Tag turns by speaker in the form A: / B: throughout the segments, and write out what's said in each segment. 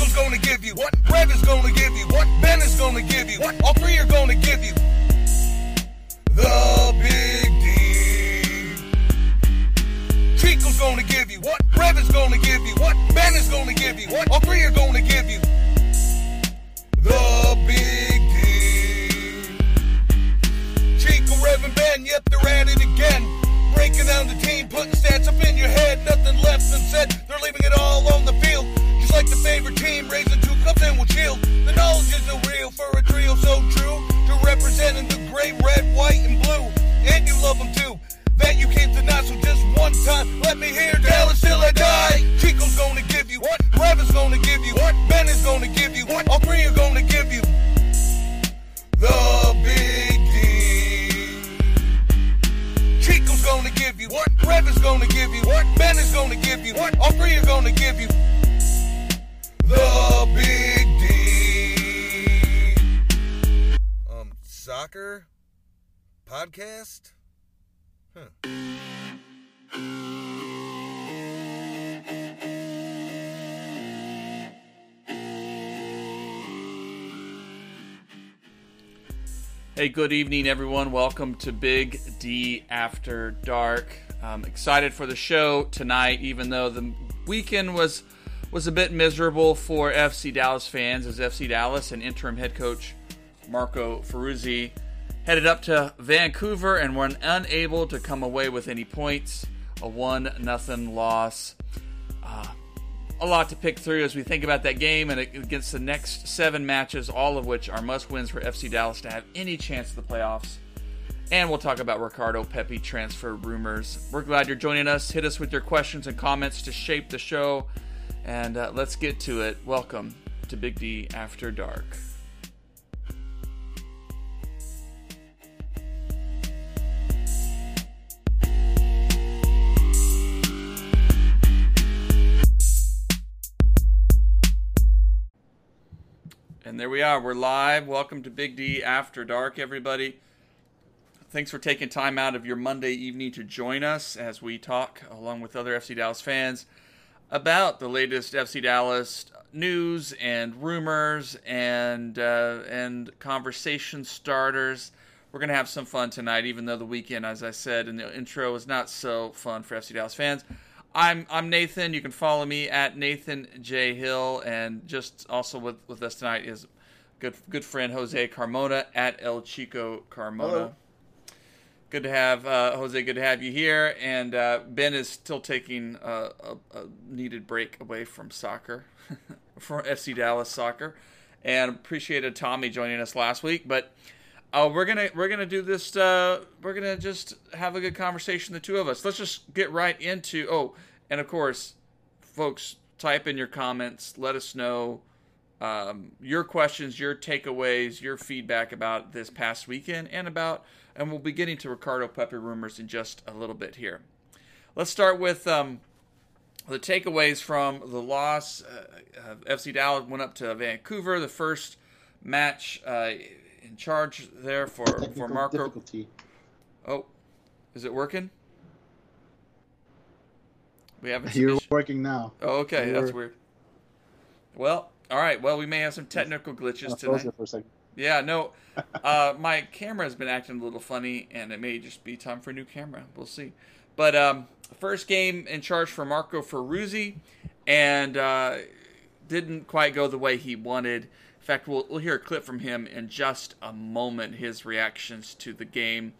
A: is gonna give you. What Rev is gonna give you. What Ben is gonna give you. What all three are gonna give you. The Big D. Chico's gonna give you. What Rev is gonna give you. What Ben is gonna give you. What all three are gonna give you. The Big D. Chico, Rev, and Ben, yep, they're at it again. Breaking down the team, putting stats up in your head. Nothing left unsaid. They're leaving it all on the field. Like the favorite team, raising two cups and we'll chill. The knowledge is real for a trio so true. To representing the gray, red, white, and blue. And you love them too. That you can't deny, so just one time, let me hear Dallas till I die. Chico's gonna give you what? Is gonna give you what? Ben is gonna give you what? All three are gonna give you the Big D. Chico's gonna give you what? Is gonna give you what? Ben is gonna give you what? All three are gonna give you the Big D. Um, soccer podcast. Huh.
B: Hey, good evening, everyone. Welcome to Big D After Dark. I'm excited for the show tonight, even though the weekend was was a bit miserable for FC Dallas fans, as FC Dallas and interim head coach Marco Ferruzzi headed up to Vancouver and were unable to come away with any points. A one nothing loss. Uh, a lot to pick through as we think about that game and against the next seven matches, all of which are must wins for FC Dallas to have any chance of the playoffs. And we'll talk about Ricardo Pepi transfer rumors. We're glad you're joining us. Hit us with your questions and comments to shape the show. And uh, let's get to it. Welcome to Big D After Dark. And there we are. We're live. Welcome to Big D After Dark, everybody. Thanks for taking time out of your Monday evening to join us as we talk, along with other FC Dallas fans, about the latest FC Dallas news and rumors and uh, and conversation starters. We're gonna have some fun tonight, even though the weekend, as I said in the intro, was not so fun for FC Dallas fans. I'm I'm Nathan. You can follow me at Nathan J Hill, and just also with, with us tonight is good good friend Jose Carmona at El Chico Carmona.
C: Hello.
B: Good to have uh, Jose. Good to have you here. And uh, Ben is still taking a, a, a needed break away from soccer, from FC Dallas soccer, and appreciated Tommy joining us last week. But uh, we're gonna we're gonna do this. Uh, we're gonna just have a good conversation, the two of us. Let's just get right into. Oh, and of course, folks, type in your comments. Let us know um, your questions, your takeaways, your feedback about this past weekend, and about. And we'll be getting to Ricardo Pepi rumors in just a little bit here. Let's start with um, the takeaways from the loss. Uh, FC Dallas went up to Vancouver. The first match. Uh, in charge there for for Marco.
C: difficulty.
B: Oh, is it working? We have
C: You're
B: issue-
C: working now.
B: Oh, okay,
C: You're-
B: that's weird. Well, all right. Well, we may have some technical glitches tonight.
C: for a second.
B: Yeah, no. Uh, my camera has been acting a little funny, and it may just be time for a new camera. We'll see. But um, first game in charge for Marco Ferruzzi, and uh, didn't quite go the way he wanted. In fact, we'll, we'll hear a clip from him in just a moment, his reactions to the game.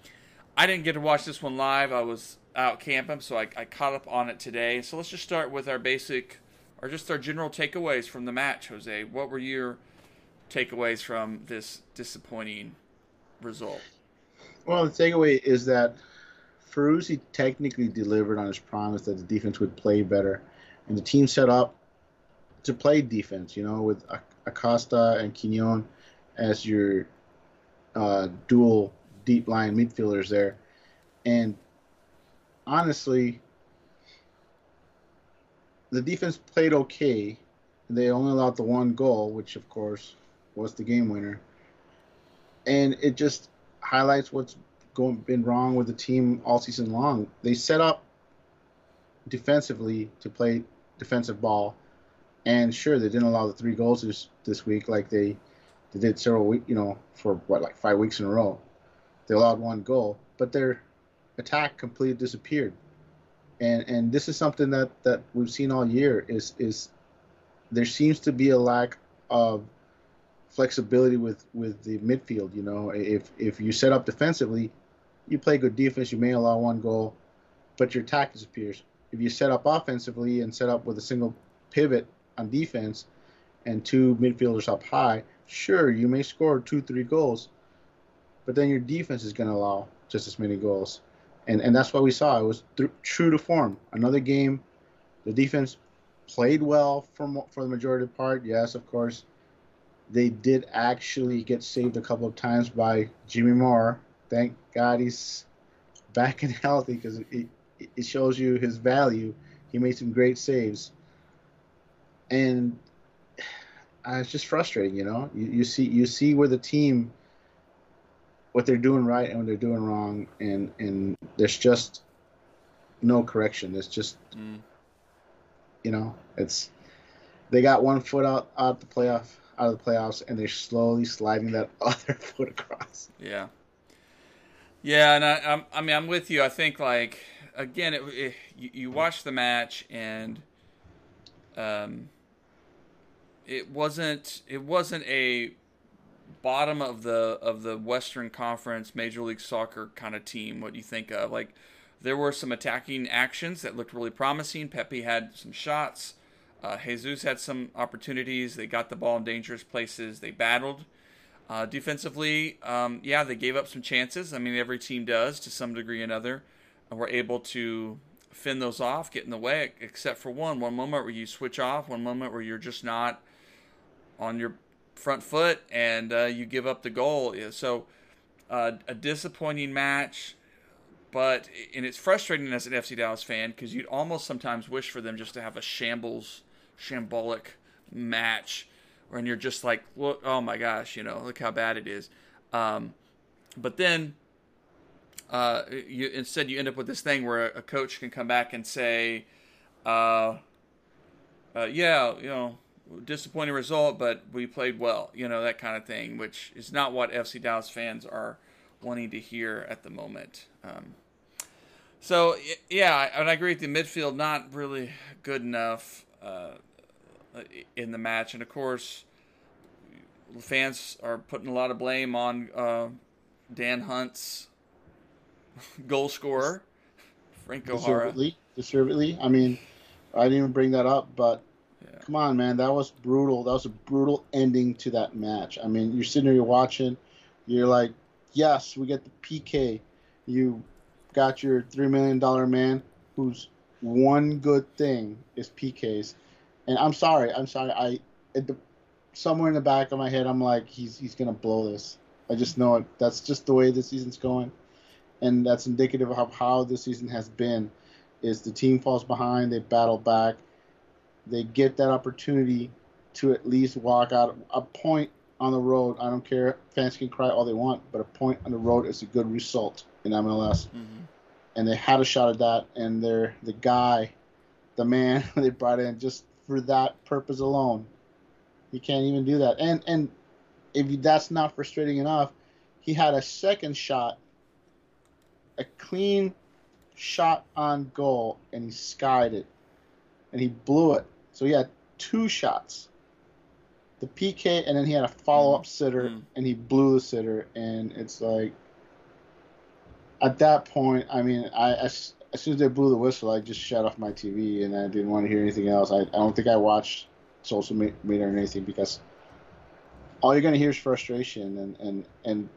B: I didn't get to watch this one live. I was out camping, so I, I caught up on it today. So let's just start with our basic, or just our general takeaways from the match, Jose. What were your takeaways from this disappointing result?
C: Well, the takeaway is that Ferruzzi technically delivered on his promise that the defense would play better, and the team set up to play defense. You know, with Acosta and Quignon as your uh, dual deep line midfielders there, and honestly, the defense played okay. They only allowed the one goal, which of course was the game winner, and it just highlights what's going been wrong with the team all season long. They set up defensively to play defensive ball, And sure, they didn't allow the three goals this this week like they they did several week, you know, for what like five weeks in a row. They allowed one goal, but their attack completely disappeared. And and this is something that that we've seen all year is is there seems to be a lack of flexibility with with the midfield. You know, if if you set up defensively, you play good defense, you may allow one goal, but your attack disappears. If you set up offensively and set up with a single pivot on defense and two midfielders up high, sure you may score two three goals, but then your defense is going to allow just as many goals, and and that's what we saw. It was th- true to form. Another game, the defense played well for for the majority of the part. Yes, of course, they did actually get saved a couple of times by Jimmy Maurer. Thank God he's back and healthy because it, it shows you his value. He made some great saves, and uh, it's just frustrating. You know, you, you see you see where the team what they're doing right and what they're doing wrong, and and there's just no correction. It's just mm. you know, it's they got one foot out out the playoff out of the playoffs, and they're slowly sliding that other foot across.
B: Yeah. Yeah, and I, I'm, I mean, I'm with you. I think like again, it, it, you, you watch the match and um, it wasn't it wasn't a bottom of the of the Western Conference Major League Soccer kind of team. What you think of like there were some attacking actions that looked really promising. Pepi had some shots. Uh, Jesus had some opportunities. They got the ball in dangerous places. They battled. Uh, defensively, um, yeah, they gave up some chances. I mean, every team does to some degree or another. And we're able to fend those off, get in the way, except for one. One moment where you switch off, one moment where you're just not on your front foot and uh, you give up the goal. So, uh, a disappointing match, but and it's frustrating as an FC Dallas fan because you'd almost sometimes wish for them just to have a shambles, shambolic match and you're just like, look, oh my gosh, you know, look how bad it is. Um, but then uh, you instead you end up with this thing where a coach can come back and say, uh, uh, yeah, you know, disappointing result, but we played well, you know, that kind of thing, which is not what FC Dallas fans are wanting to hear at the moment. Um, so yeah, and I agree with the midfield not really good enough uh, in the match, and of course, fans are putting a lot of blame on uh, Dan Hunt's goal scorer, Frank Jara.
C: Deservedly, deservedly. I mean, I didn't even bring that up, but yeah. come on, man, that was brutal. That was a brutal ending to that match. I mean, you're sitting there, you're watching, you're like, yes, we get the PK. You got your three million dollar man, whose one good thing is PKs. And I'm sorry, I'm sorry. I the, somewhere in the back of my head, I'm like, he's he's gonna blow this. I just know it. That's just the way the season's going and that's indicative of how this season has been. Is the team falls behind, they battle back, they get that opportunity to at least walk out a point on the road. I don't care, fans can cry all they want, but a point on the road is a good result in MLS. Mm-hmm. And they had a shot at that, and they're the guy, the man they brought in just for that purpose alone. He can't even do that. And and if that's not frustrating enough, he had a second shot a clean shot on goal and he skied it and he blew it. So he had two shots. The PK and then he had a follow up mm. sitter mm. and he blew the sitter and it's like at that point, I mean, I as, as soon as they blew the whistle, I just shut off my TV and I didn't want to hear anything else. I, I don't think I watched social media or anything because all you're gonna hear is frustration and and and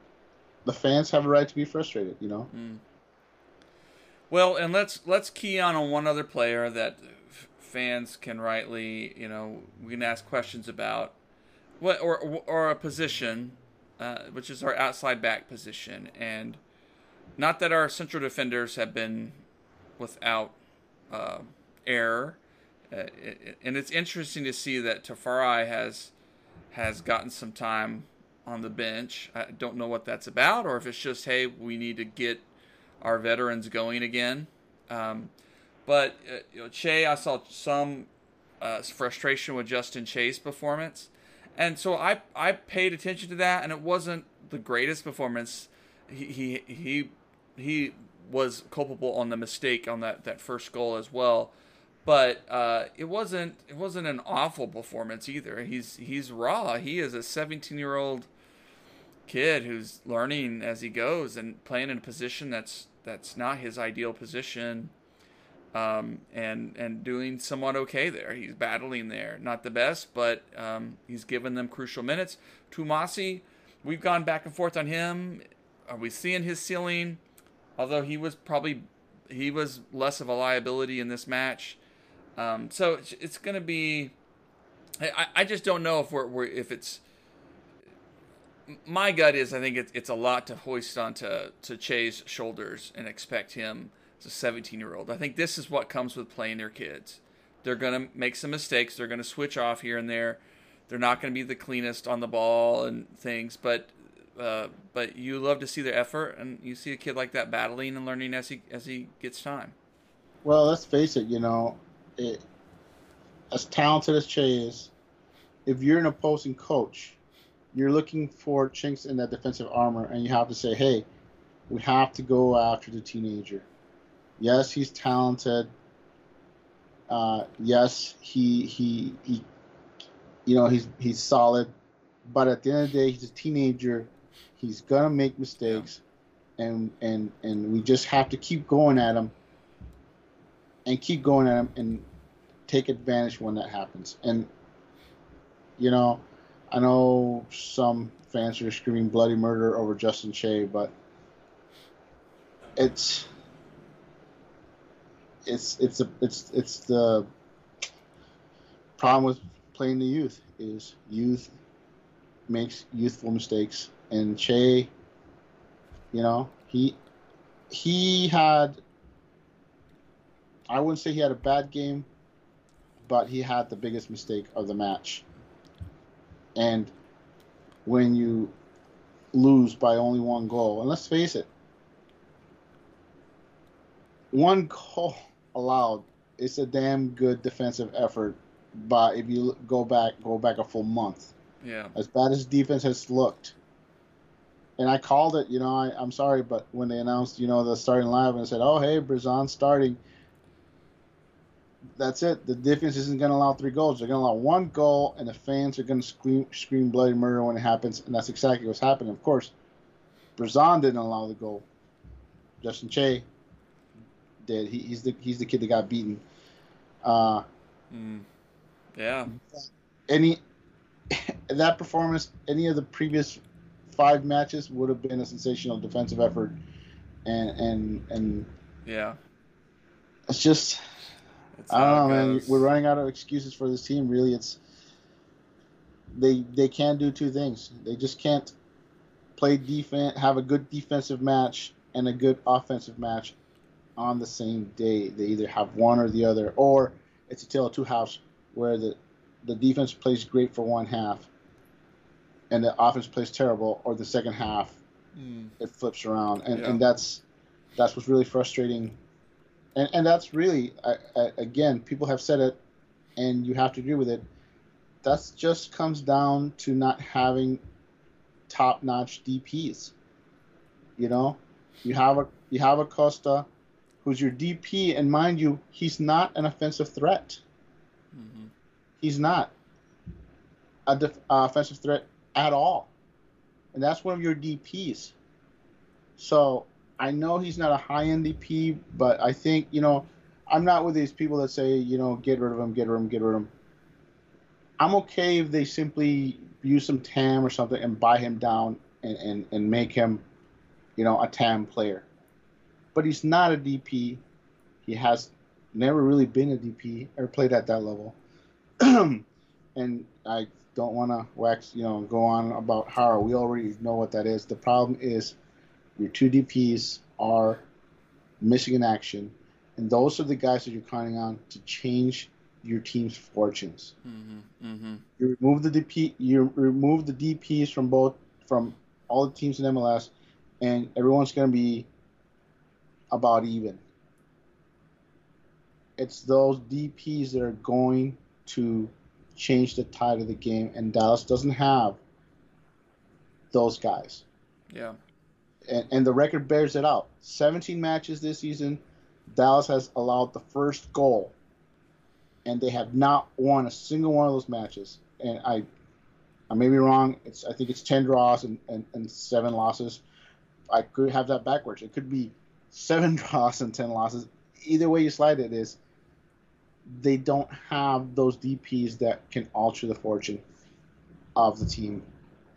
C: the fans have a right to be frustrated, you know. Mm.
B: Well, and let's let's key on on one other player that fans can rightly, you know, we can ask questions about, what or or a position, uh, which is our outside back position, and not that our central defenders have been without uh, error, uh, it, and it's interesting to see that Tafari has has gotten some time on the bench. I don't know what that's about, or if it's just hey, we need to get our veterans going again. Um, but uh, you know, Che, I saw some uh, frustration with Justin Che's performance, and so I I paid attention to that, and it wasn't the greatest performance. He he he, he was culpable on the mistake on that, that first goal as well, but uh, it wasn't it wasn't an awful performance either. He's he's raw. He is a 17 year old kid who's learning as he goes and playing in a position that's that's not his ideal position um, and and doing somewhat okay there. He's battling there, not the best, but um, he's given them crucial minutes. Twumasi, we've gone back and forth on him. Are we seeing his ceiling? Although he was probably he was less of a liability in this match. Um, so it's, it's going to be. I, I just don't know if we're, we're if it's. My gut is I think it's it's a lot to hoist onto to Che's shoulders and expect him as a 17 year old. I think this is what comes with playing their kids. They're going to make some mistakes. They're going to switch off here and there. They're not going to be the cleanest on the ball and things, but uh, but you love to see their effort, and you see a kid like that battling and learning as he as he gets time.
C: Well, let's face it. You know, it, as talented as Che is, if you're an opposing coach, you're looking for chinks in that defensive armor, and you have to say, "Hey, we have to go after the teenager." Yes, he's talented. Uh, yes, he he he, you know, he's he's solid. But at the end of the day, he's a teenager. He's gonna make mistakes, and and and we just have to keep going at him, and keep going at him, and take advantage when that happens. And you know, I know some fans are screaming bloody murder over Justin Che, but it's it's it's a it's it's the problem with playing the youth is youth makes youthful mistakes and Che you know he he had I wouldn't say he had a bad game but he had the biggest mistake of the match and when you lose by only one goal and let's face it one goal allowed. It's a damn good defensive effort, but if you go back, go back a full month.
B: Yeah.
C: As bad as defense has looked, and I called it. You know, I, I'm sorry, but when they announced, you know, the starting lineup and said, "Oh, hey, Bressan starting," that's it. The defense isn't going to allow three goals. They're going to allow one goal, and the fans are going to scream, scream bloody murder when it happens, and that's exactly what's happening. Of course, Bressan didn't allow the goal. Justin Che did. He, he's the he's the kid that got beaten. Uh,
B: mm. Yeah.
C: Any that performance, any of the previous five matches would have been a sensational defensive effort, and and and
B: yeah,
C: it's just it's I don't know, man. We're running out of excuses for this team. Really, it's they they can do two things. They just can't play defense, have a good defensive match and a good offensive match on the same day. They either have one or the other, or it's a tale of two halves where the the defense plays great for one half and the offense plays terrible, or the second half mm. it flips around, and yeah. and that's that's what's really frustrating. And and that's really I, I, again, people have said it, and you have to agree with it. That just comes down to not having top-notch DPS. You know, you have a you have Acosta who's your DP, and mind you, he's not an offensive threat. Mm-hmm. He's not a def- uh, offensive threat at all, and that's one of your DPS. So I know he's not a high end DP, but I think you know I'm not with these people that say you know get rid of him, get rid of him, get rid of him. I'm okay if they simply use some TAM or something and buy him down and, and, and make him, you know, a TAM player but he's not a DP. He has never really been a DP or played at that level. and I don't want to wax, you know, go on about how we already know what that is. The problem is your two DPs are missing in action, and those are the guys that you're counting on to change your team's fortunes. Mm-hmm, mm-hmm. You remove the DP, you remove the DPs from both from all the teams in MLS, and everyone's going to be about even. It's those DPs that are going to change the tide of the game, and Dallas doesn't have those guys.
B: Yeah.
C: And, and the record bears it out. 17 matches this season. Dallas has allowed the first goal, and they have not won a single one of those matches. And I, I may be wrong. It's I think it's 10 draws and, and, and seven losses. I could have that backwards. It could be seven draws and 10 losses. Either way you slide it is, they don't have those DPS that can alter the fortune of the team.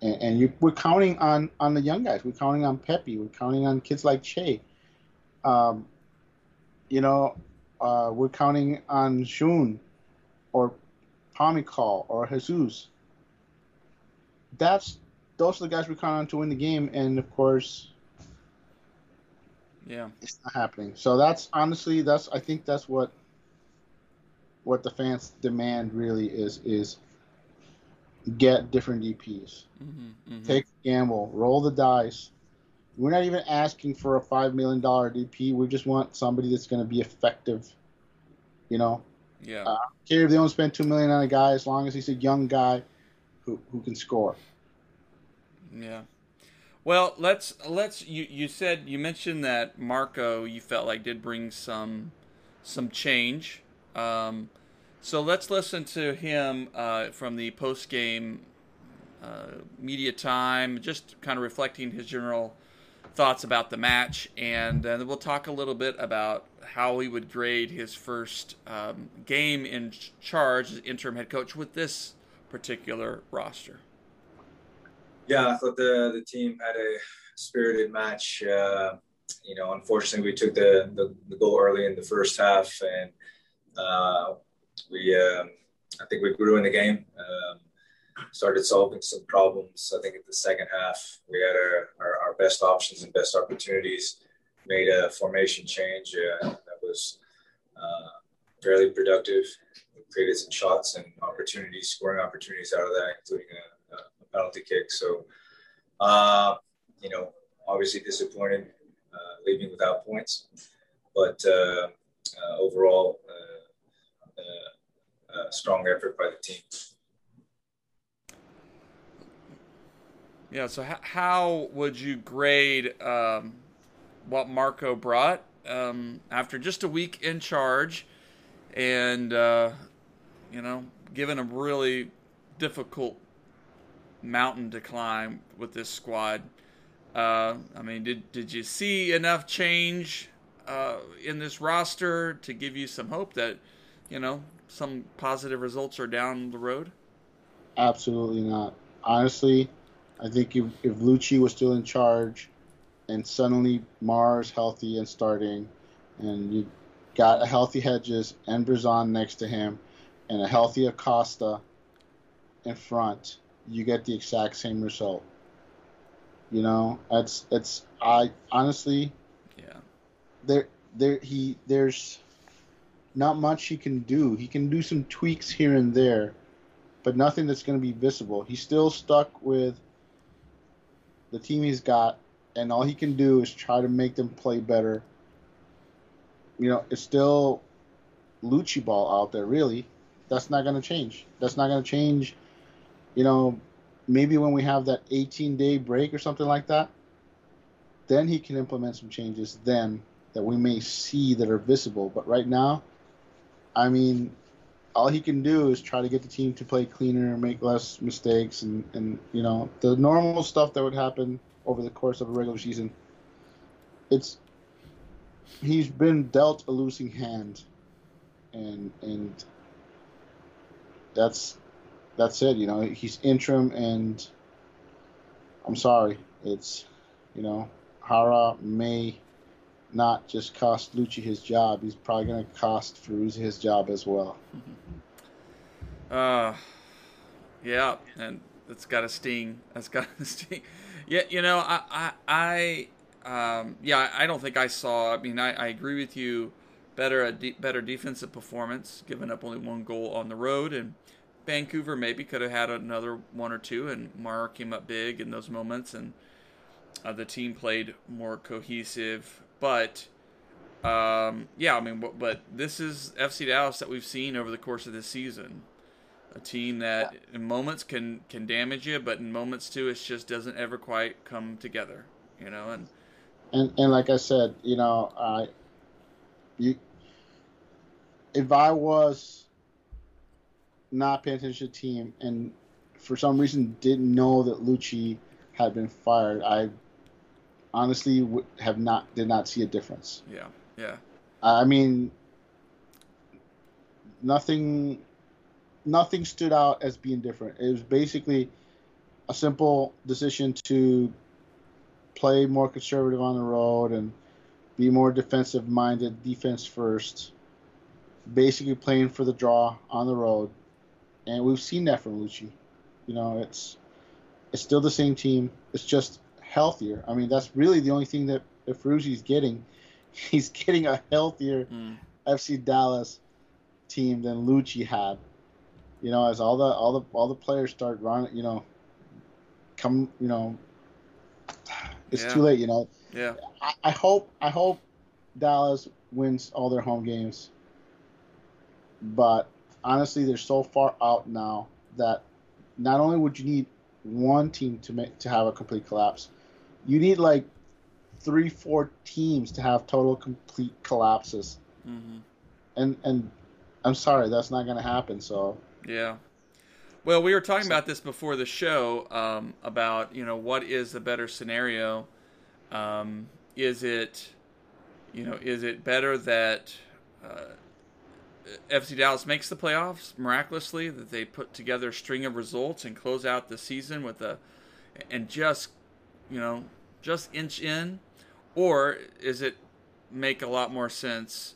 C: And, and you, we're counting on, on the young guys. We're counting on Pepi. We're counting on kids like Che. Um, you know, uh, we're counting on Shun or Pomykal or Jesus. That's those are the guys we count on to win the game, and of course,
B: yeah,
C: it's not happening. So that's honestly, that's I think that's what what the fans demand really is is get different DPs,
B: mm-hmm, mm-hmm.
C: take a gamble, roll the dice. We're not even asking for a five million dollar DP. We just want somebody that's going to be effective. You know,
B: yeah.
C: Uh, care if they don't spend two million on a guy, as long as he's a young guy who who can score.
B: Yeah. Well, let's let's you you said you mentioned that Marco you felt like did bring some some change. Um, so let's listen to him uh, from the post game uh, media time, just kind of reflecting his general thoughts about the match, and then we'll talk a little bit about how he would grade his first um, game in charge as interim head coach with this particular roster.
D: Yeah, I thought the the team had a spirited match. Uh, you know, unfortunately, we took the, the, the goal early in the first half, and uh, we um, I think we grew in the game. Um, started solving some problems. I think in the second half, we had our, our, our best options and best opportunities. Made a formation change uh, that was uh, fairly productive. We created some shots and opportunities, scoring opportunities out of that, including a, a penalty kick. So, uh, you know, obviously disappointed uh, leaving without points, but uh, uh, strong effort by the team.
B: Yeah. So h- how would you grade um, what Marco brought um, after just a week in charge, and uh, you know, given a really difficult mountain to climb with this squad? Uh, I mean, did did you see enough change uh, in this roster to give you some hope that you know some positive results are down the road?
C: Absolutely not. Honestly, I think if, if Luchi was still in charge and suddenly Maurer's healthy and starting, and you got a healthy Hedges and Bressan next to him, and a healthy Acosta in front, you get the exact same result. You know, it's it's I honestly,
B: yeah,
C: there there he there's not much he can do. He can do some tweaks here and there, but nothing that's going to be visible. He's still stuck with the team he's got, and all he can do is try to make them play better. You know, it's still Luchi ball out there, really. That's not going to change. That's not going to change. You know, maybe when we have that 18 day break or something like that, then he can implement some changes then that we may see that are visible. But right now, I mean, all he can do is try to get the team to play cleaner, and make less mistakes, and, and you know the normal stuff that would happen over the course of a regular season. It's he's been dealt a losing hand, and and that's that's it. You know he's interim, and I'm sorry, it's you know Jara may not just cost Luchi his job, he's probably going to cost Ferruzzi his job as well.
B: Uh, yeah, and that's got a sting. That's got a sting. Yeah, you know, I, I, I um, yeah, I don't think I saw. I mean, I, I agree with you. Better a de- better defensive performance, giving up only one goal on the road, and Vancouver maybe could have had another one or two, and Maurer came up big in those moments, and uh, the team played more cohesive. But um, yeah, I mean, but, but, this is FC Dallas that we've seen over the course of this season. a team that in moments can can damage you, but in moments too, it just doesn't ever quite come together. You know, and
C: and and like I said, you know, I you if I was not paying attention to the team and for some reason didn't know that Luchi had been fired, I honestly have not did not see a difference.
B: Yeah, yeah.
C: I mean, nothing, nothing stood out as being different. It was basically a simple decision to play more conservative on the road and be more defensive minded, defense first. Basically, playing for the draw on the road, and we've seen that from Luchi. You know, it's it's still the same team. It's just healthier. I mean, that's really the only thing that, Ferruzzi's getting. He's getting a healthier mm. FC Dallas team than Luchi had. You know, as all the all the all the players start running, you know, come, you know, it's yeah. too late. You know.
B: Yeah.
C: I, I hope I hope Dallas wins all their home games, but honestly, they're so far out now that not only would you need one team to make to have a complete collapse, you need like three, four teams to have total complete collapses. Mm-hmm. And and I'm sorry, that's not going to happen. So
B: yeah. Well, we were talking about this before the show um, about you know what is the better scenario. Um, is it, you know, is it better that uh, FC Dallas makes the playoffs miraculously that they put together a string of results and close out the season with a and just you know, just inch in, or is it make a lot more sense?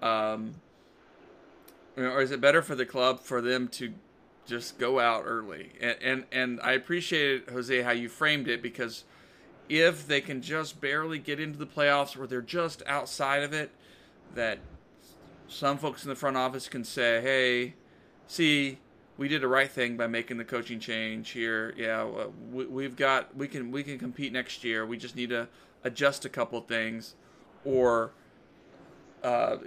B: Um, or is it better for the club for them to just go out early? And and, and I appreciated Jose how you framed it because if they can just barely get into the playoffs or they're just outside of it, that some folks in the front office can say, "Hey, see, we did the right thing by making the coaching change here. Yeah, we, have got we can we can compete next year. We just need to adjust a couple things, or uh,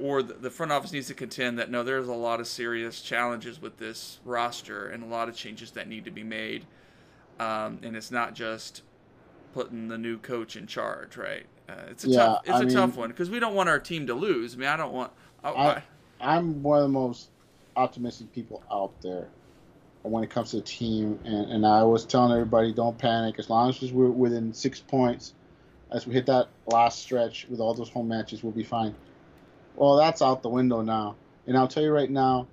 B: or the front office needs to contend that no, there's a lot of serious challenges with this roster and a lot of changes that need to be made, um, and it's not just putting the new coach in charge, right? Uh, it's a yeah, tough it's I a mean, tough one because we don't want our team to lose. I mean, I don't want. I,
C: I, I'm one of the most optimistic people out there when it comes to the team. And, and I was telling everybody, don't panic. As long as we're within six points, as we hit that last stretch with all those home matches, we'll be fine. Well, that's out the window now. And I'll tell you right now,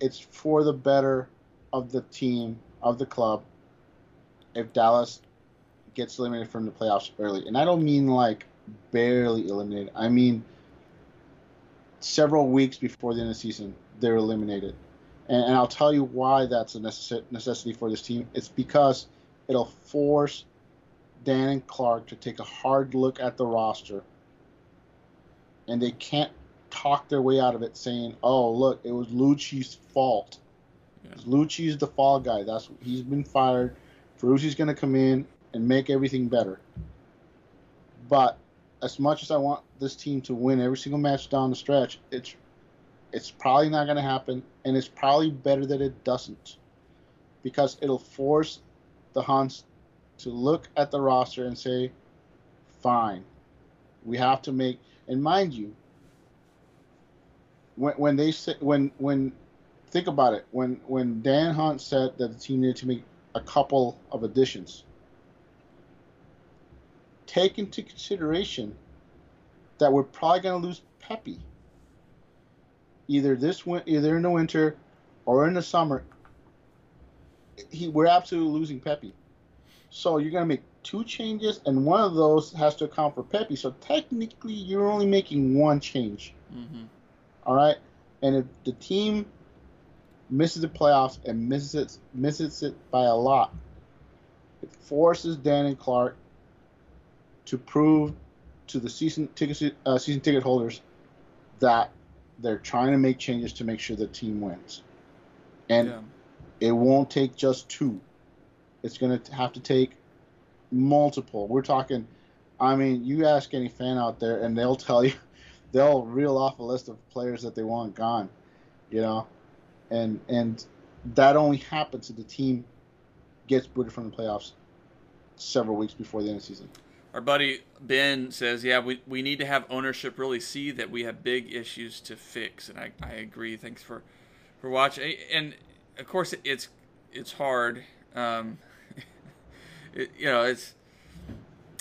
C: it's for the better of the team, of the club, if Dallas gets eliminated from the playoffs early. And I don't mean like barely eliminated. I mean several weeks before the end of the season they're eliminated. And, and I'll tell you why that's a necess- necessity for this team. It's because it'll force Dan and Clark to take a hard look at the roster, and they can't talk their way out of it saying, "Oh, look, it was Luchi's fault." Yeah. Luchi's the fall guy. That's he's been fired. Ferruzzi's going to come in and make everything better. But as much as I want this team to win every single match down the stretch, it's it's probably not going to happen, and it's probably better that it doesn't, because it'll force the Hunts to look at the roster and say, "Fine, we have to make." And mind you, when when they say when when think about it, when when Dan Hunt said that the team needed to make a couple of additions, take into consideration that we're probably going to lose Pepi either this win- either in the winter or in the summer, he we're absolutely losing Pepi. So you're gonna make two changes, and one of those has to account for Pepi. So technically, you're only making one change. Mm-hmm. All right, and if the team misses the playoffs and misses it misses it by a lot, it forces Dan and Clark to prove to the season ticket uh, season ticket holders that they're trying to make changes to make sure the team wins. And yeah. it won't take just two. It's going to have to take multiple. We're talking, I mean, you ask any fan out there, and they'll tell you, they'll reel off a list of players that they want gone, you know. and and that only happens if the team gets booted from the playoffs several weeks before the end of the season.
B: Our buddy Ben says, "Yeah, we, we need to have ownership really see that we have big issues to fix," and I, I agree. Thanks for for watching. And of course, it's it's hard. Um, it, you know, it's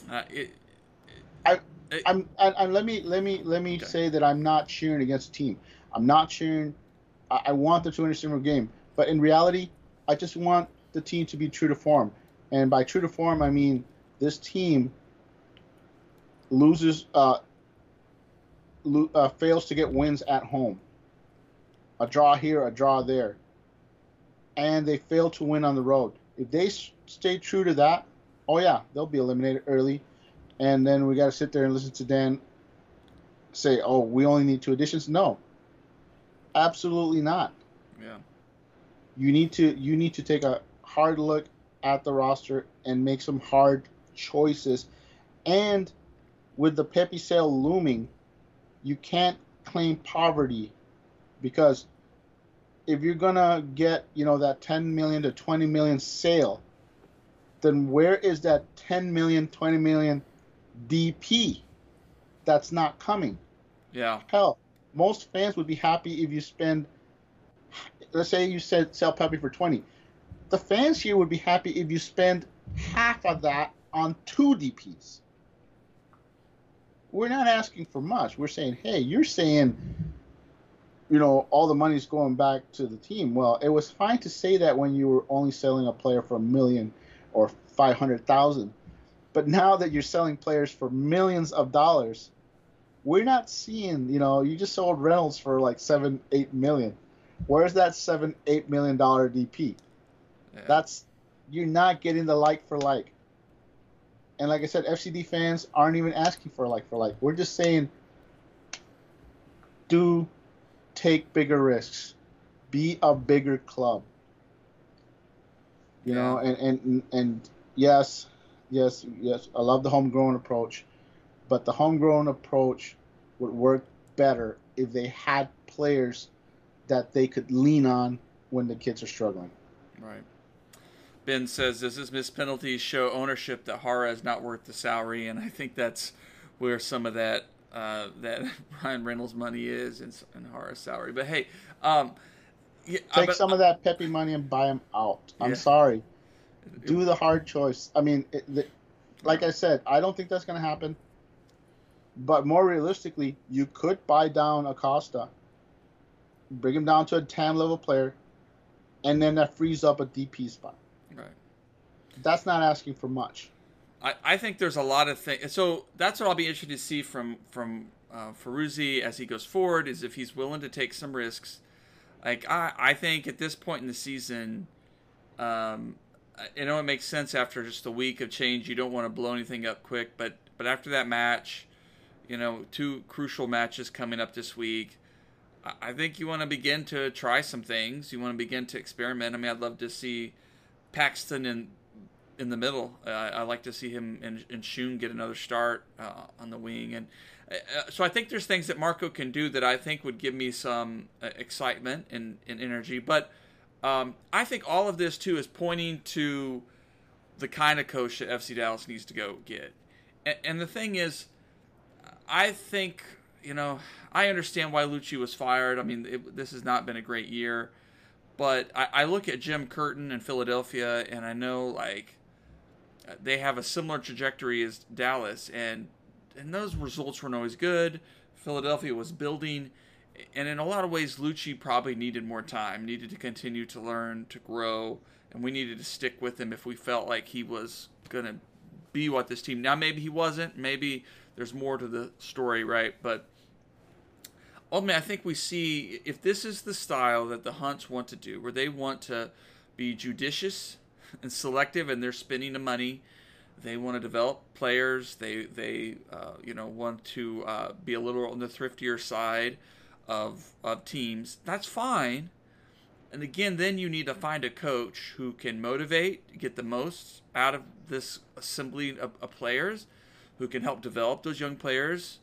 B: uh, it.
C: I, I'm, I, let me let me let me okay. say that I'm not cheering against the team. I'm not cheering. I, I want them to win a single game, but in reality, I just want the team to be true to form. And by true to form, I mean this team loses, uh, lo- uh, fails to get wins at home. A draw here, a draw there, and they fail to win on the road. If they stay true to that, oh yeah, they'll be eliminated early, and then we got to sit there and listen to Dan say, "Oh, we only need two additions." No, absolutely not.
B: Yeah.
C: You need to you need to take a hard look at the roster and make some hard choices. And with the Pepi sale looming, you can't claim poverty because if you're gonna get you know that 10 million to 20 million sale then where is that 10 million 20 million dp that's not coming?
B: Yeah.
C: Hell most fans would be happy if you spend let's say you said sell Pepi for 20 the fans here would be happy if you spend half of that on two DPs. We're not asking for much. We're saying, hey, you're saying, you know, all the money's going back to the team. Well, it was fine to say that when you were only selling a player for a million or 500,000. But now that you're selling players for millions of dollars, we're not seeing, you know, you just sold Reynolds for like seven, eight million. Where's that seven, eight million dollar DP? Yeah. That's you're not getting the like for like. And like I said, FCD fans aren't even asking for like for like. We're just saying do take bigger risks. Be a bigger club. You yeah. know, and, and and yes, yes, yes, I love the homegrown approach, but the homegrown approach would work better if they had players that they could lean on when the kids are struggling.
B: Right. Ben says, "Does this miss penalties show ownership that Jara is not worth the salary?" And I think that's where some of that uh, that Bryan Reynolds money is in, in Jara's salary. But hey, um,
C: yeah, take but, some of that Pepi money and buy him out. I'm yeah. sorry. Do the hard choice. I mean, it, the, like I said, I don't think that's going to happen. But more realistically, you could buy down Acosta, bring him down to a TAM level player, and then that frees up a DP spot. That's not asking for much.
B: I, I think there's a lot of things. So that's what I'll be interested to see from from uh, Ferruzzi as he goes forward is if he's willing to take some risks. Like I, I think at this point in the season, um, I know it makes sense after just a week of change. You don't want to blow anything up quick, but but after that match, you know, two crucial matches coming up this week. I think you want to begin to try some things. You want to begin to experiment. I mean, I'd love to see Paxton in in the middle. Uh, I like to see him and, and Shun get another start uh, on the wing, and uh, so I think there's things that Marco can do that I think would give me some uh, excitement and, and, energy. But um, I think all of this too is pointing to the kind of coach that FC Dallas needs to go get. And, and the thing is, I think you know I understand why Luchi was fired. I mean, it, this has not been a great year. But I, I look at Jim Curtin in Philadelphia, and I know like they have a similar trajectory as Dallas, and and those results weren't always good. Philadelphia was building, and in a lot of ways, Luchi probably needed more time, needed to continue to learn, to grow, and we needed to stick with him if we felt like he was gonna be what this team. Now maybe he wasn't. Maybe there's more to the story, right? But ultimately, I think we see if this is the style that the Hunts want to do, where they want to be judicious and selective, and they're spending the money. They want to develop players. They they uh, you know want to uh, be a little on the thriftier side of of teams. That's fine. And again, then you need to find a coach who can motivate, get the most out of this assembly of, of players, who can help develop those young players,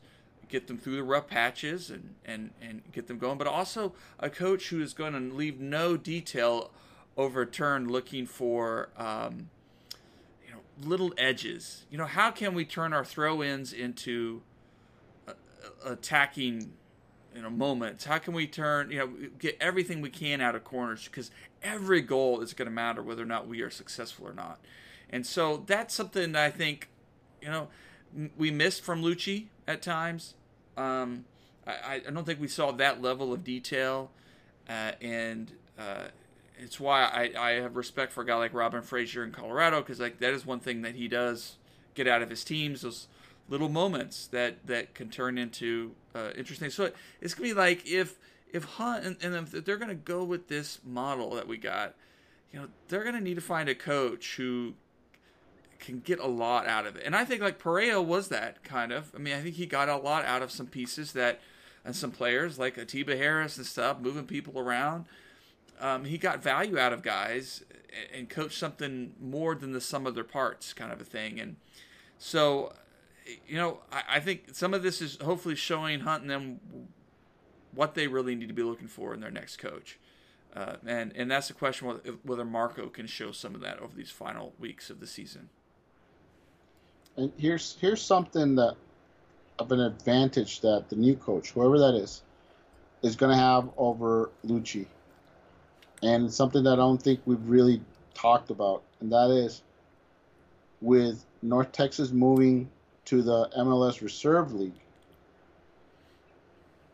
B: get them through the rough patches and, and, and get them going, but also a coach who is going to leave no detail overturned looking for um, you know little edges. You know, how can we turn our throw-ins into uh, attacking you know moments? How can we turn you know get everything we can out of corners because every goal is going to matter whether or not we are successful or not. And so that's something that I think you know we missed from Luchi at times. Um, I, I don't think we saw that level of detail, uh, and uh, it's why I, I have respect for a guy like Robin Fraser in Colorado because like that is one thing that he does get out of his teams those little moments that that can turn into uh, interesting. So it's gonna be like if if Hunt and, and if they're gonna go with this model that we got, you know, they're gonna need to find a coach who can get a lot out of it. And I think like Pareja was that kind of. I mean, I think he got a lot out of some pieces that and some players like Atiba Harris and stuff, moving people around. Um, he got value out of guys and coached something more than the sum of their parts, kind of a thing. And so, you know, I, I think some of this is hopefully showing Hunt and them what they really need to be looking for in their next coach. Uh, and and that's the question whether, Marco can show some of that over these final weeks of the season.
C: And here's here's something that of an advantage that the new coach, whoever that is, is going to have over Luchi. And something that I don't think we've really talked about, and that is with North Texas moving to the MLS Reserve League,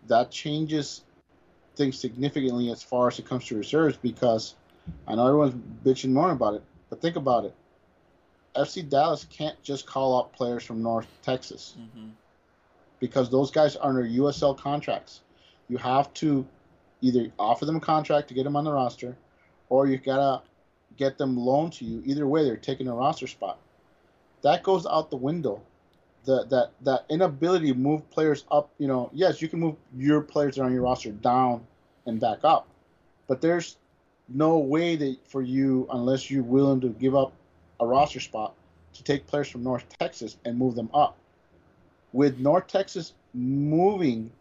C: that changes things significantly as far as it comes to reserves because I know everyone's bitching more about it, but think about it. FC Dallas can't just call up players from North Texas mm-hmm. because those guys are under USL contracts. You have to either offer them a contract to get them on the roster, or you gotta get them loaned to you. Either way, they're taking a roster spot. That goes out the window. The, that that inability to move players up, you know, yes, you can move your players that are on your roster down and back up, but there's no way that for you unless you're willing to give up a roster spot to take players from North Texas and move them up. With North Texas moving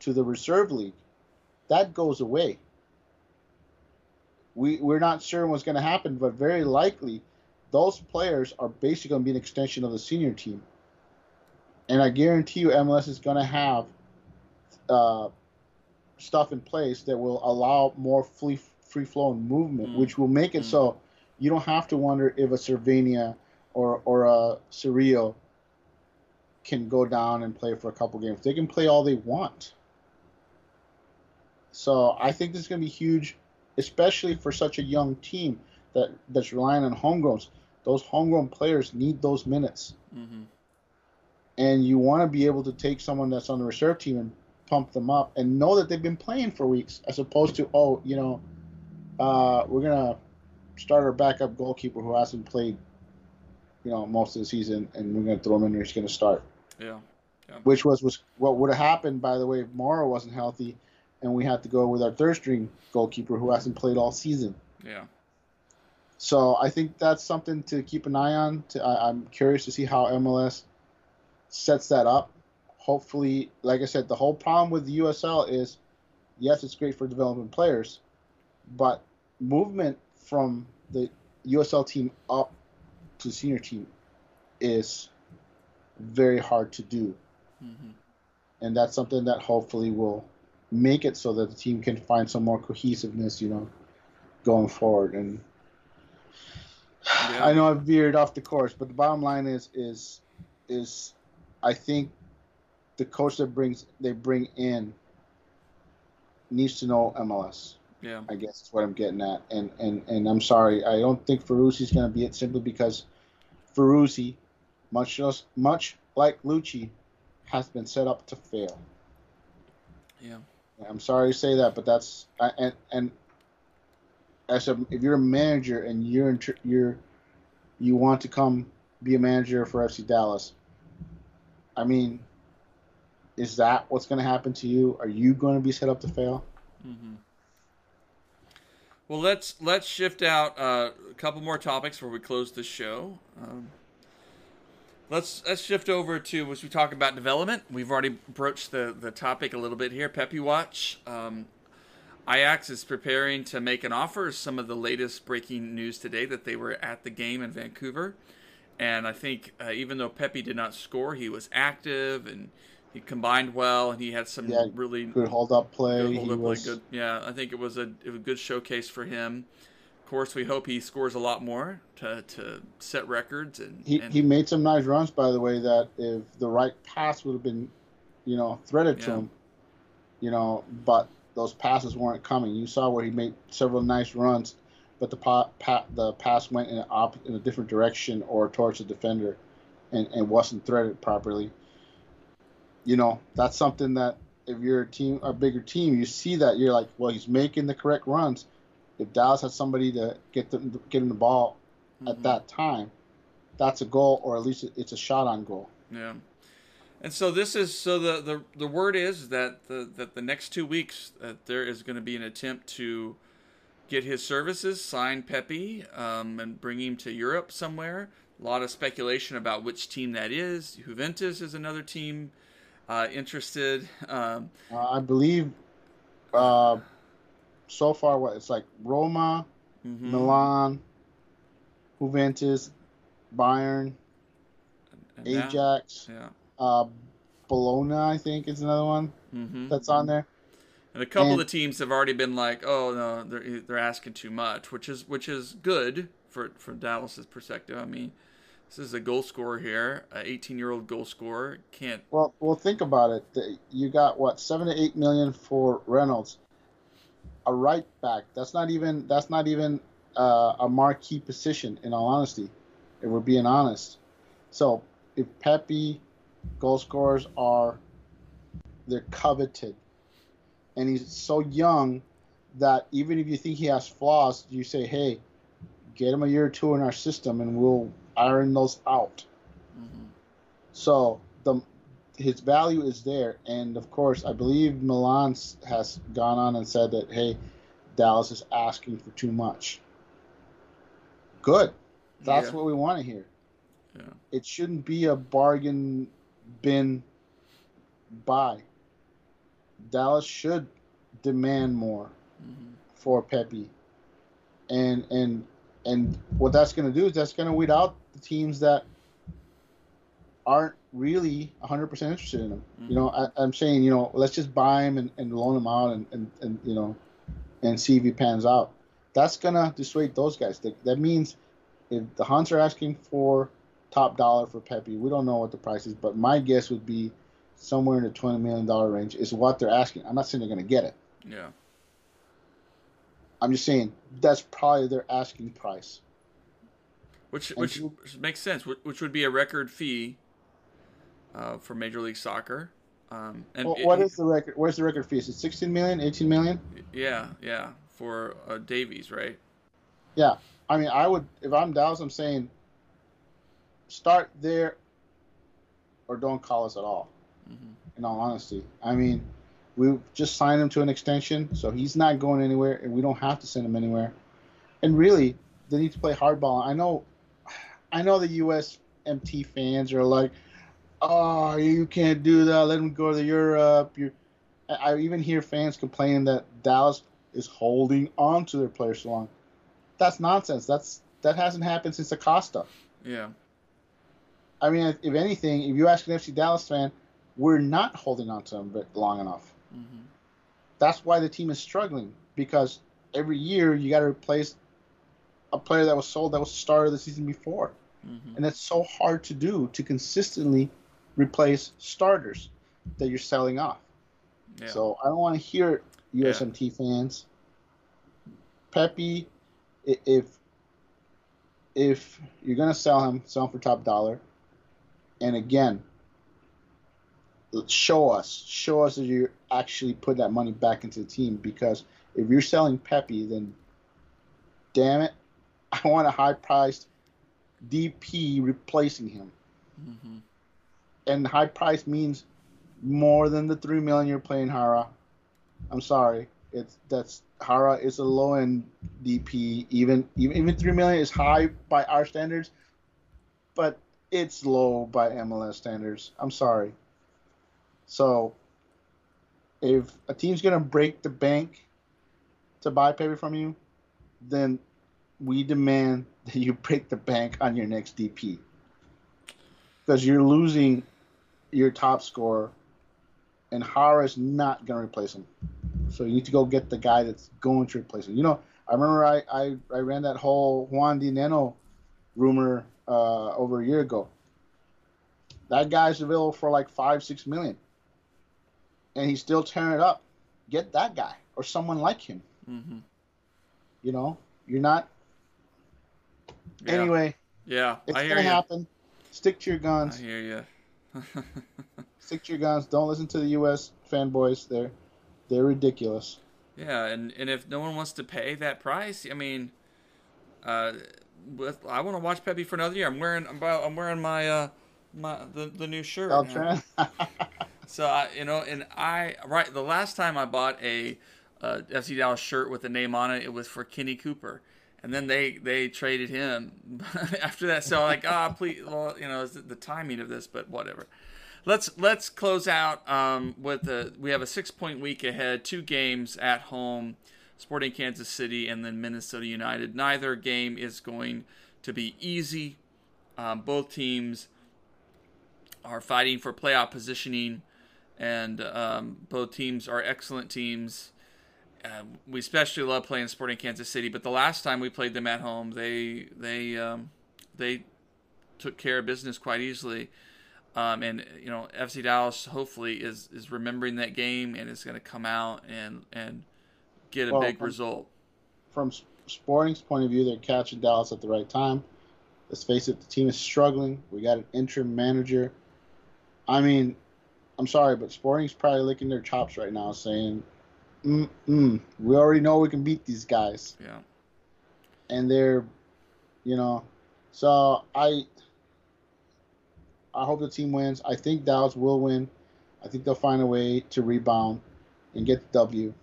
C: to the reserve league, that goes away. We, we're not sure what's going to happen, but very likely those players are basically going to be an extension of the senior team. And I guarantee you, MLS is going to have uh, stuff in place that will allow more free free flowing movement, mm. which will make it mm. so you don't have to wonder if a Servania or or a Cerrillo can go down and play for a couple games. They can play all they want. So I think this is going to be huge, especially for such a young team that that's relying on homegrowns. Those homegrown players need those minutes, mm-hmm. and you want to be able to take someone that's on the reserve team and pump them up and know that they've been playing for weeks, as opposed to oh, you know, uh, we're gonna start our backup goalkeeper who hasn't played, you know, most of the season, and we're gonna throw him in there. He's gonna start.
B: Yeah. yeah.
C: Which was was what would have happened, by the way, if Maurer wasn't healthy and we had to go with our third string goalkeeper who hasn't played all season.
B: Yeah.
C: So I think that's something to keep an eye on. To, I, I'm curious to see how MLS sets that up. Hopefully, like I said, the whole problem with the USL is, yes, it's great for developing players, but movement from the USL team up to senior team is very hard to do. Mm-hmm. And that's something that hopefully will make it so that the team can find some more cohesiveness, you know, going forward. And yeah. I know I've veered off the course, but the bottom line is is is I think the coach that brings they bring in needs to know MLS.
B: Yeah.
C: I guess that's what I'm getting at. And and and I'm sorry, I don't think Ferruzzi's going to be it simply because Ferruzzi, much much like Luchi, has been set up to fail.
B: Yeah.
C: I'm sorry to say that, but that's and and as a if you're a manager and you're in, you're you want to come be a manager for FC Dallas, I mean, is that what's going to happen to you? Are you going to be set up to fail?
B: Mm-hmm. Well, let's let's shift out uh, a couple more topics before we close the show. Um, Let's let's shift over to as we talk about development. We've already broached the the topic a little bit here. Pepi Watch. Um, Ajax is preparing to make an offer. Some of the latest breaking news today that they were at the game in Vancouver, and I think uh, even though Pepi did not score, he was active and he combined well, and he had some
C: Yeah,
B: really
C: Good hold up play.
B: good
C: He
B: hold up,
C: was-
B: really good. Yeah, I think it was a, it was a good showcase for him. Of course, we hope he scores a lot more to, to set records and,
C: He,
B: and
C: he made some nice runs, by the way. That if the right pass would have been, you know, threaded to him, you know, but those passes weren't coming. You saw where he made several nice runs, but the pa- pa- the pass went in, a op- in a different direction or towards the defender, and, and wasn't threaded properly. You know, that's something that if you're a team, a bigger team, you see that you're like, well, he's making the correct runs. If Dallas has somebody to get them get him the ball at
B: Mhm.
C: that time, that's a goal, or at least it's a shot on goal.
B: Yeah. And so this is so the, the, the word is that the that the next two weeks that there is going to be an attempt to get his services, sign Pepi, um, and bring him to Europe somewhere. A lot of speculation about which team that is. Juventus is another team uh, interested. Um,
C: Uh, I believe uh, so far, what it's like Roma,
B: mhm.
C: Milan, Juventus, Bayern,
B: And
C: Ajax,
B: yeah.
C: uh, Bologna, I think is another one
B: hmm
C: that's on there.
B: And a couple
C: And-
B: of the teams have already been like, "Oh no, they're they're asking too much," which is which is good for for Dallas's perspective. I mean, this is a goal scorer here, a 18 year old goal scorer. Can't
C: Well, well, think about it. You got what seven to eight million for Reynolds, a right back. That's not even that's not even uh, a marquee position. In all honesty, if we're being honest. So if Pepi goal scorers are they're coveted, and he's so young that even if you think he has flaws, you say, hey, get him a year or two in our system, and we'll iron those out.
B: mhm.
C: So the his value is there, and of course, I believe Milan has gone on and said that hey, Dallas is asking for too much. Good, that's
B: Yeah.
C: what we want to hear.
B: Yeah.
C: It shouldn't be a bargain bin buy. Dallas should demand more
B: Mhm.
C: for Pepi, and and and what that's going to do is that's going to weed out the teams that aren't really 100% interested in him. You mm-hmm. know, I, I'm saying, you know, let's just buy him and, and loan him out and, and, and, you know, and see if he pans out. That's going to dissuade those guys. That, that means if the Hunts are asking for top dollar for Pepi, we don't know what the price is, but my guess would be somewhere in the $20 million range is what they're asking. I'm not saying they're going to get it.
B: Yeah.
C: I'm just saying that's probably their asking price.
B: Which
C: And
B: which
C: you-
B: makes sense. Which would be a record fee uh, for Major League Soccer. Um, and
C: Well,
B: it-
C: what is the record? Where's the record fee? Is it 16 million, 18 million?
B: yeah yeah for uh, Davies right?
C: Yeah. I mean, I would if I'm Dallas, I'm saying start there or don't call us at all.
B: Mhm.
C: In all honesty, I mean, we just signed him to an extension, so he's not going anywhere, and we don't have to send him anywhere. And really, they need to play hardball. I know, I know the USMT fans are like, "Oh, you can't do that. Let him go to Europe." You, I even hear fans complaining that Dallas is holding on to their players so long. That's nonsense. That's that hasn't happened since Acosta.
B: Yeah.
C: I mean, if, if anything, if you ask an FC Dallas fan, we're not holding on to them long enough.
B: hmm
C: That's why the team is struggling because every year you got to replace a player that was sold that was started the season before,
B: hmm
C: and it's so hard to do to consistently replace starters that you're selling off.
B: Yeah.
C: So I don't want to hear USMT fans. Pepi, if if you're gonna sell him, sell him for top dollar. And again, show us, show us that you actually put that money back into the team. Because if you're selling Pepi, then damn it, I want a high-priced DP replacing him
B: hmm
C: and high price means more than the three million you're playing Jara. I'm sorry, it's that's Jara is a low end DP. Even even even three million is high by our standards, but it's low by MLS standards. I'm sorry. So, if a team's gonna break the bank to buy Pepi from you, then we demand that you break the bank on your next DP because you're losing your top scorer, and Jara is not gonna replace him. So you need to go get the guy that's going to replace him. You know, I remember I I, I ran that whole Juan Dinenno rumor uh, over a year ago. That guy's available for like five, six million, and he's still tearing it up. Get that guy or someone like him.
B: Mm-hmm.
C: You know, you're not.
B: Yeah.
C: Anyway,
B: yeah,
C: it's
B: I hear
C: gonna
B: you.
C: happen. Stick to your guns.
B: I hear you.
C: Stick to your guns. Don't listen to the U.S. fanboys. They're they're ridiculous.
B: Yeah, and, and if no one wants to pay that price, I mean, uh, I want to watch Pepi for another year. I'm wearing I'm, I'm wearing my uh my the, the new shirt. So I you know, and I right the last time I bought a uh, FC Dallas shirt with a name on it, it was for Kenny Cooper. And then they, they traded him after that. So like, ah, please, well, you know, the, timing of this, but whatever. Let's let's close out um, with the we have a six point week ahead, two games at home, Sporting Kansas City and then Minnesota United. Neither game is going to be easy. Um, both teams are fighting for playoff positioning, and um, both teams are excellent teams. Uh, we especially love playing Sporting Kansas City, but the last time we played them at home, they they um, they took care of business quite easily. Um, and you know, FC Dallas hopefully is is remembering that game and is going to come out and and get a
C: Well,
B: big
C: from-
B: result.
C: From Sporting's point of view, they're catching Dallas at the right time. Let's face it, the team is struggling. We got an interim manager. I mean, I'm sorry, but Sporting's probably licking their chops right now, saying, mm, mm, "We already know we can beat these guys."
B: Yeah,
C: and they're, you know, so I, I hope the team wins. I think Dallas will win. I think they'll find a way to rebound and get the W.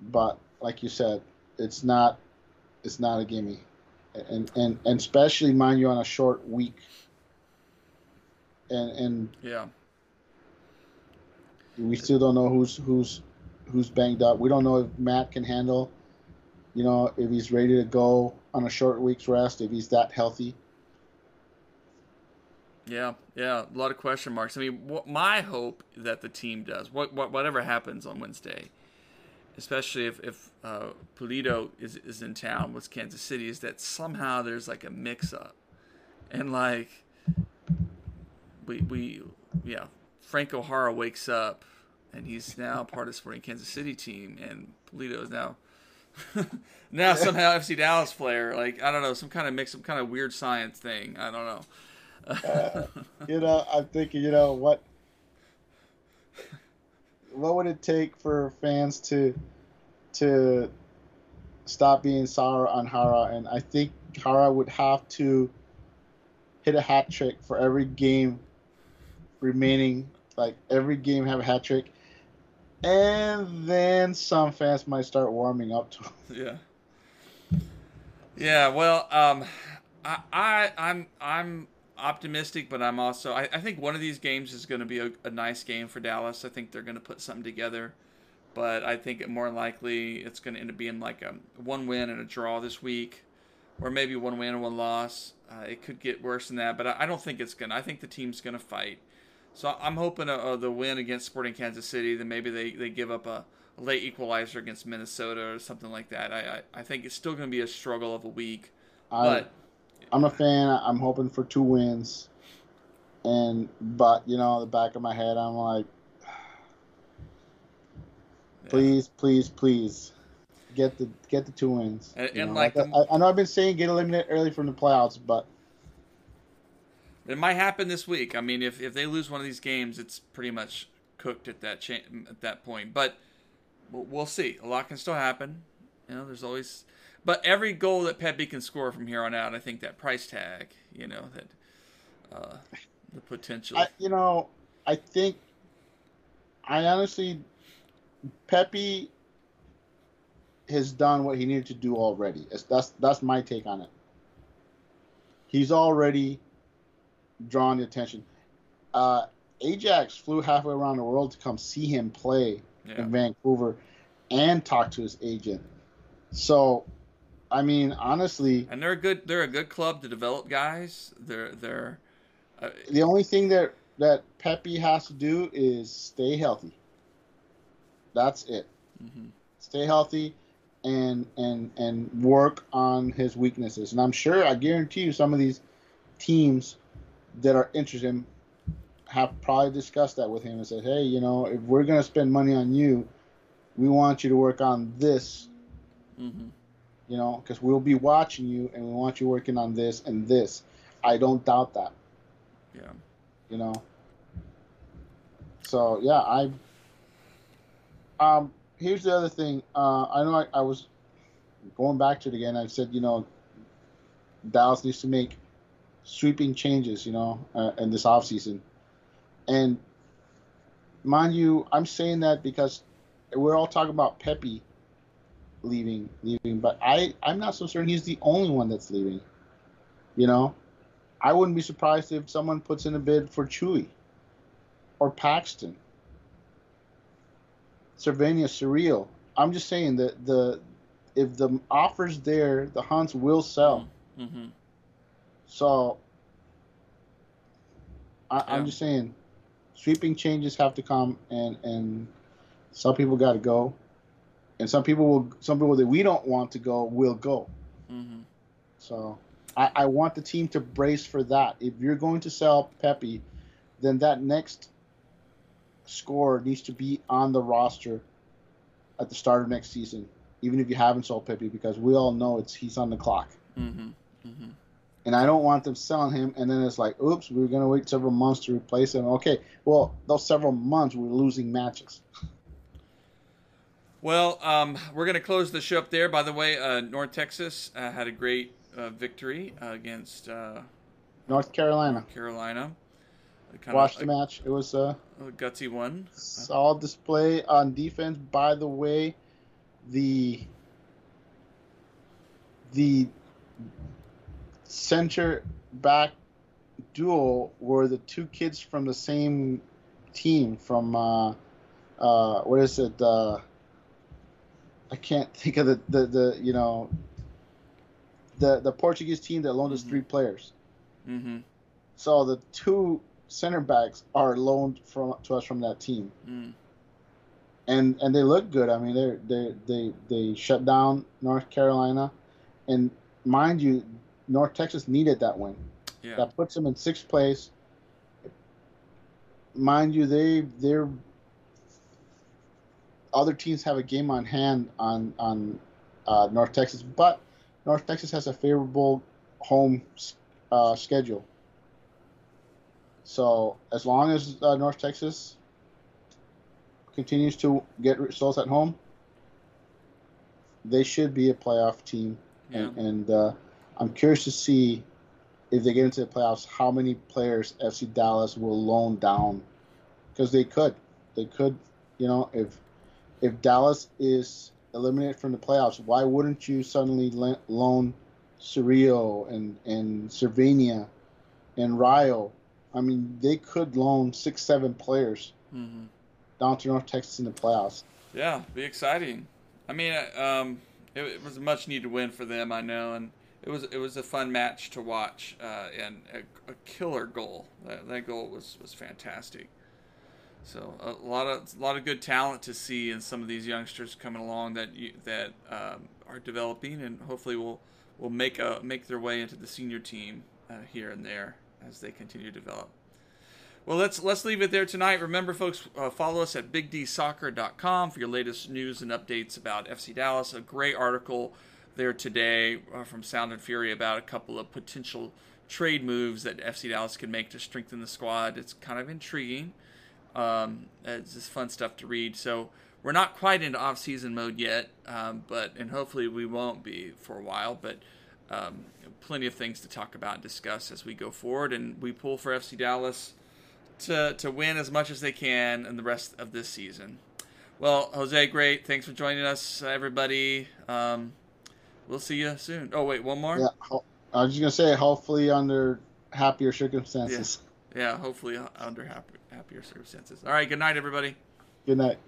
C: But like you said, it's not, it's not a gimme, and and and especially mind you on a short week. And and
B: yeah,
C: we still don't know who's who's who's banged up. We don't know if Matt can handle, you know, if he's ready to go on a short week's rest, if he's that healthy.
B: yeah, yeah. A lot of question marks. I mean, what, my hope that the team does what, what whatever happens on Wednesday, especially if if uh, Pulido is is in town with Kansas City, is that somehow there's like a mix up, and like we we yeah, Franco Jara wakes up and he's now part of the Sporting Kansas City team, and Pulido is now now somehow FC Dallas player. Like I don't know, some kind of mix, some kind of weird science thing. I don't know.
C: Uh, you know, I'm thinking, you know, what what would it take for fans to to stop being sour on Jara? And I think Jara would have to hit a hat trick for every game remaining. Like every game have a hat trick, and then some fans might start warming up to him.
B: Yeah. Yeah. Well, um, I, I I'm I'm optimistic, but I'm also I, I think one of these games is going to be a, a nice game for Dallas. I think they're going to put something together, but I think more likely it's going to end up being like a one win and a draw this week, or maybe one win and one loss. Uh, it could get worse than that, but I, I don't think it's gonna. I think the team's going to fight. So I'm hoping uh, the win against Sporting Kansas City. Then maybe they, they give up a, a late equalizer against Minnesota or something like that. I I, I think it's still going to be a struggle of a week,
C: I,
B: but
C: I'm a fan. I'm hoping for two wins. And but you know, the back of my head, I'm like, please, please, please, get the get the two wins.
B: And- and
C: know,
B: like
C: I, I know I've been saying get eliminated early from the playoffs, but
B: It might happen this week. I mean, if, if they lose one of these games, it's pretty much cooked at that cha- at that point. But we'll, see. A lot can still happen. You know, there's always. But every goal that Pepi can score from here on out, I think that price tag, you know, that uh, the potential.
C: I, you know, I think I honestly, Pepi has done what he needed to do already. That's that's my take on it. He's already drawing the attention. Uh, Ajax flew halfway around the world to come see him play
B: Yeah.
C: in Vancouver and talk to his agent. So, I mean, honestly,
B: And they're a good they're a good club to develop guys. They're they're uh,
C: the only thing that that Pepi has to do is stay healthy. That's it.
B: Mm-hmm.
C: Stay healthy and and and work on his weaknesses. And I'm sure I guarantee you some of these teams that are interested in have probably discussed that with him and said, "Hey, you know, if we're going to spend money on you, we want you to work on this,
B: Mhm.
C: you know, because we'll be watching you and we want you working on this and this." I don't doubt that.
B: yeah.
C: you know. So yeah, I. Um, here's the other thing. Uh, I know I, I was going back to it again. I said, you know, Dallas needs to make sweeping changes, you know, uh, in this offseason. And mind you, I'm saying that because we're all talking about Pepi leaving, leaving, but I I'm not so certain he's the only one that's leaving. You know, I wouldn't be surprised if someone puts in a bid for Chuy or Paxton, Servania, Cerrillo. I'm just saying that the if the offer's there, the Hunts will sell.
B: Mhm.
C: So I,
B: Yeah.
C: I'm just saying, sweeping changes have to come, and and some people got to go, and some people will, some people that we don't want to go will go.
B: Mhm.
C: So I, I want the team to brace for that. If you're going to sell Pepi, then that next scorer needs to be on the roster at the start of next season, even if you haven't sold Pepi, because we all know it's he's on the clock.
B: Mhm. Mhm.
C: And I don't want them selling him, and then it's like, oops, we're gonna wait several months to replace him. Okay, well, those several months we're losing matches.
B: Well, um, we're going to close the show up there. By the way, uh, North Texas uh, had a great uh, victory uh, against uh,
C: North Carolina
B: Carolina.
C: Watched the match. It was a
B: a gutsy one.
C: solid display on defense. By the way, the the center back duo were the two kids from the same team from uh, uh, what is it? Uh, I can't think of the, the, the you know the the Portuguese team that loaned us
B: Mhm.
C: three players.
B: Mm-hmm.
C: So the two center backs are loaned from to us from that team,
B: Mm.
C: and and they look good. I mean, they they they they shut down North Carolina, and mind you, North Texas needed that win.
B: Yeah.
C: That puts them in sixth place. Mind you, they they're other teams have a game on hand on on uh, North Texas, but North Texas has a favorable home uh, schedule. So as long as uh, North Texas continues to get results at home, they should be a playoff team.
B: Yeah.
C: And, and uh, I'm curious to see if they get into the playoffs, how many players FC Dallas will loan down, because they could, they could, you know, if if Dallas is eliminated from the playoffs, why wouldn't you suddenly loan Cerrillo and and Servania and Rio? I mean, they could loan six, seven players
B: Mm-hmm.
C: down to North Texas in the playoffs.
B: Yeah, be exciting. I mean, uh, um, it, it was a much needed win for them, I know, and it was it was a fun match to watch, uh, and a, a killer goal. That, that goal was, was fantastic. So a lot of a lot of good talent to see in some of these youngsters coming along that you, that um, are developing, and hopefully will will make a make their way into the senior team uh, here and there as they continue to develop. Well, let's let's leave it there tonight. Remember, folks, uh, follow us at BigDSoccer.com for your latest news and updates about FC Dallas. A great article there today uh, from Sound and Fury about a couple of potential trade moves that FC Dallas can make to strengthen the squad. It's kind of intriguing. Um, it's just fun stuff to read. So we're not quite into off-season mode yet, um, but and hopefully we won't be for a while. But um, plenty of things to talk about and discuss as we go forward, and we pull for FC Dallas to to win as much as they can in the rest of this season. Well, Jose, great. Thanks for joining us, everybody. Um, we'll see you soon. Oh wait, one more.
C: Yeah, I was just gonna say, hopefully under happier circumstances.
B: Yeah, yeah hopefully under happy, happier circumstances. All right, good night, everybody.
C: Good night.